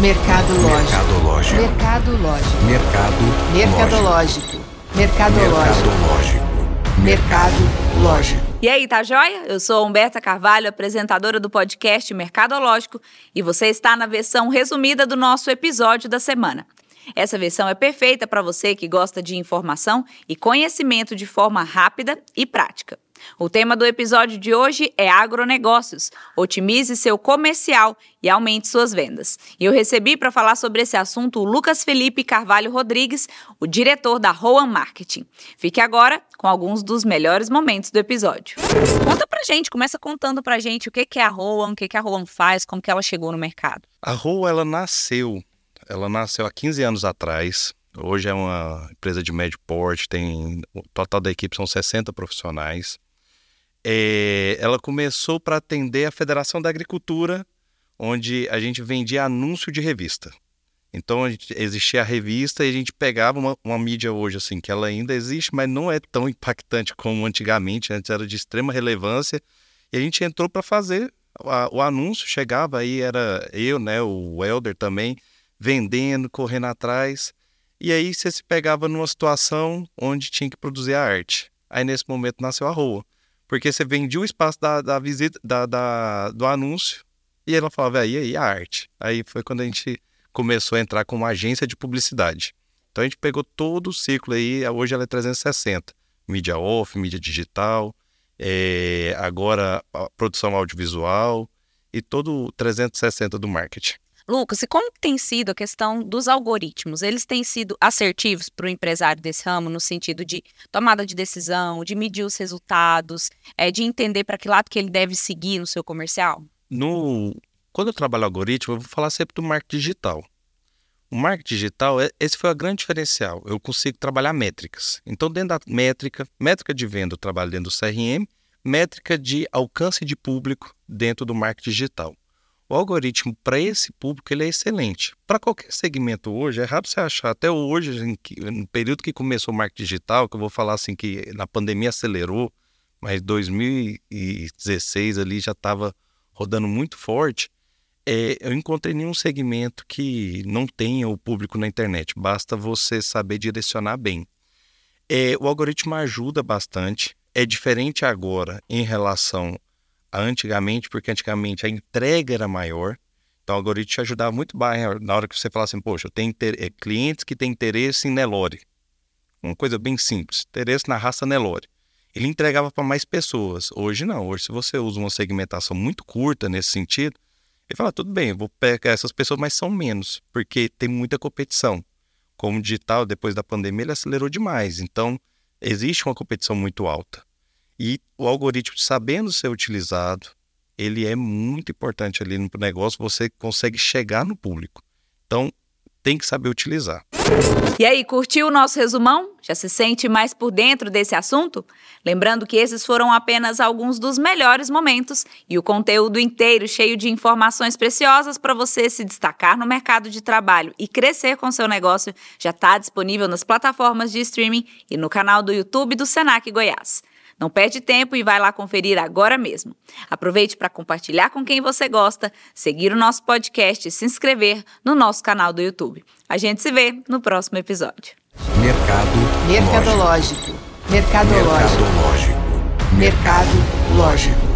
Mercadológico. Mercadológico. Mercado. Mercadológico. Mercadológico. Mercadológico. Mercadológico. E aí, tá joia? Eu sou Humberta Carvalho, apresentadora do podcast Mercadológico, e você está na versão resumida do nosso episódio da semana. Essa versão é perfeita para você que gosta de informação e conhecimento de forma rápida e prática. O tema do episódio de hoje é agronegócios. Otimize seu comercial e aumente suas vendas. E eu recebi para falar sobre esse assunto o Lucas Felipe Carvalho Rodrigues, o diretor da Roan Marketing. Fique agora com alguns dos melhores momentos do episódio. Conta pra gente, começa contando pra gente o que é a Roan, o que a Roan faz, como que ela chegou no mercado. A Roa, ela nasceu, ela nasceu há 15 anos atrás. Hoje é uma empresa de médio porte, tem o total da equipe são 60 profissionais. É, ela começou para atender a Federação da Agricultura, onde a gente vendia anúncio de revista. Então gente- existia a revista e a gente pegava uma, uma mídia hoje assim que ela ainda existe, mas não é tão impactante como antigamente. Antes era de extrema relevância e a gente entrou para fazer a- o anúncio. Chegava aí era eu, né, o Elder também vendendo, correndo atrás. E aí você se pegava numa situação onde tinha que produzir a arte. Aí nesse momento nasceu a rua. Porque você vendia o espaço da, da visita, da, da- do anúncio, e ela falava, e aí a arte? Aí foi quando a gente começou a entrar com uma agência de publicidade. Então a gente pegou todo o ciclo aí, hoje ela é 360. Mídia off, mídia digital, eh, agora produção audiovisual e todo o 360 do marketing. Lucas, e como tem sido a questão dos algoritmos? Eles têm sido assertivos para o empresário desse ramo no sentido de tomada de decisão, de medir os resultados, é, de entender para que lado que ele deve seguir no seu comercial? no quando eu trabalho algoritmo, eu vou falar sempre do marketing digital. O marketing digital, é- esse foi o grande diferencial. Eu consigo trabalhar métricas. Então, dentro da métrica, métrica de venda, eu trabalho dentro do CRM, métrica de alcance de público dentro do marketing digital. O algoritmo para esse público ele é excelente. Para qualquer segmento hoje, é raro você achar. Até hoje, no período que começou o marketing digital, que eu vou falar assim que na pandemia acelerou, mas 2016 ali já estava rodando muito forte, é, eu encontrei nenhum segmento que não tenha o público na internet. Basta você saber direcionar bem. É, o algoritmo ajuda bastante. É diferente agora em relação antigamente, porque antigamente a entrega era maior. Então o algoritmo te ajudava muito bem na hora que você fala assim, poxa, eu tenho é, clientes que têm interesse em Nelore. Uma coisa bem simples, interesse na raça Nelore ele entregava para mais pessoas. Hoje não. Hoje, se você usa uma segmentação muito curta nesse sentido, ele fala: tudo bem, vou pegar essas pessoas, mas são menos, porque tem muita competição. Como o digital, depois da pandemia, ele acelerou demais. Então, existe uma competição muito alta. E o algoritmo, sabendo ser utilizado, ele é muito importante ali no negócio, você consegue chegar no público. Então, tem que saber utilizar. E aí, curtiu o nosso resumão? Já se sente mais por dentro desse assunto? Lembrando que esses foram apenas alguns dos melhores momentos e o conteúdo inteiro cheio de informações preciosas para você se destacar no mercado de trabalho e crescer com seu negócio já está disponível nas plataformas de streaming e no canal do YouTube do Senac Goiás. Não perde tempo e vai lá conferir agora mesmo. Aproveite para compartilhar com quem você gosta, seguir o nosso podcast e se inscrever no nosso canal do YouTube. A gente se vê no próximo episódio. Mercado. Mercadológico. Mercadológico. Mercadológico. Mercado. Lógico.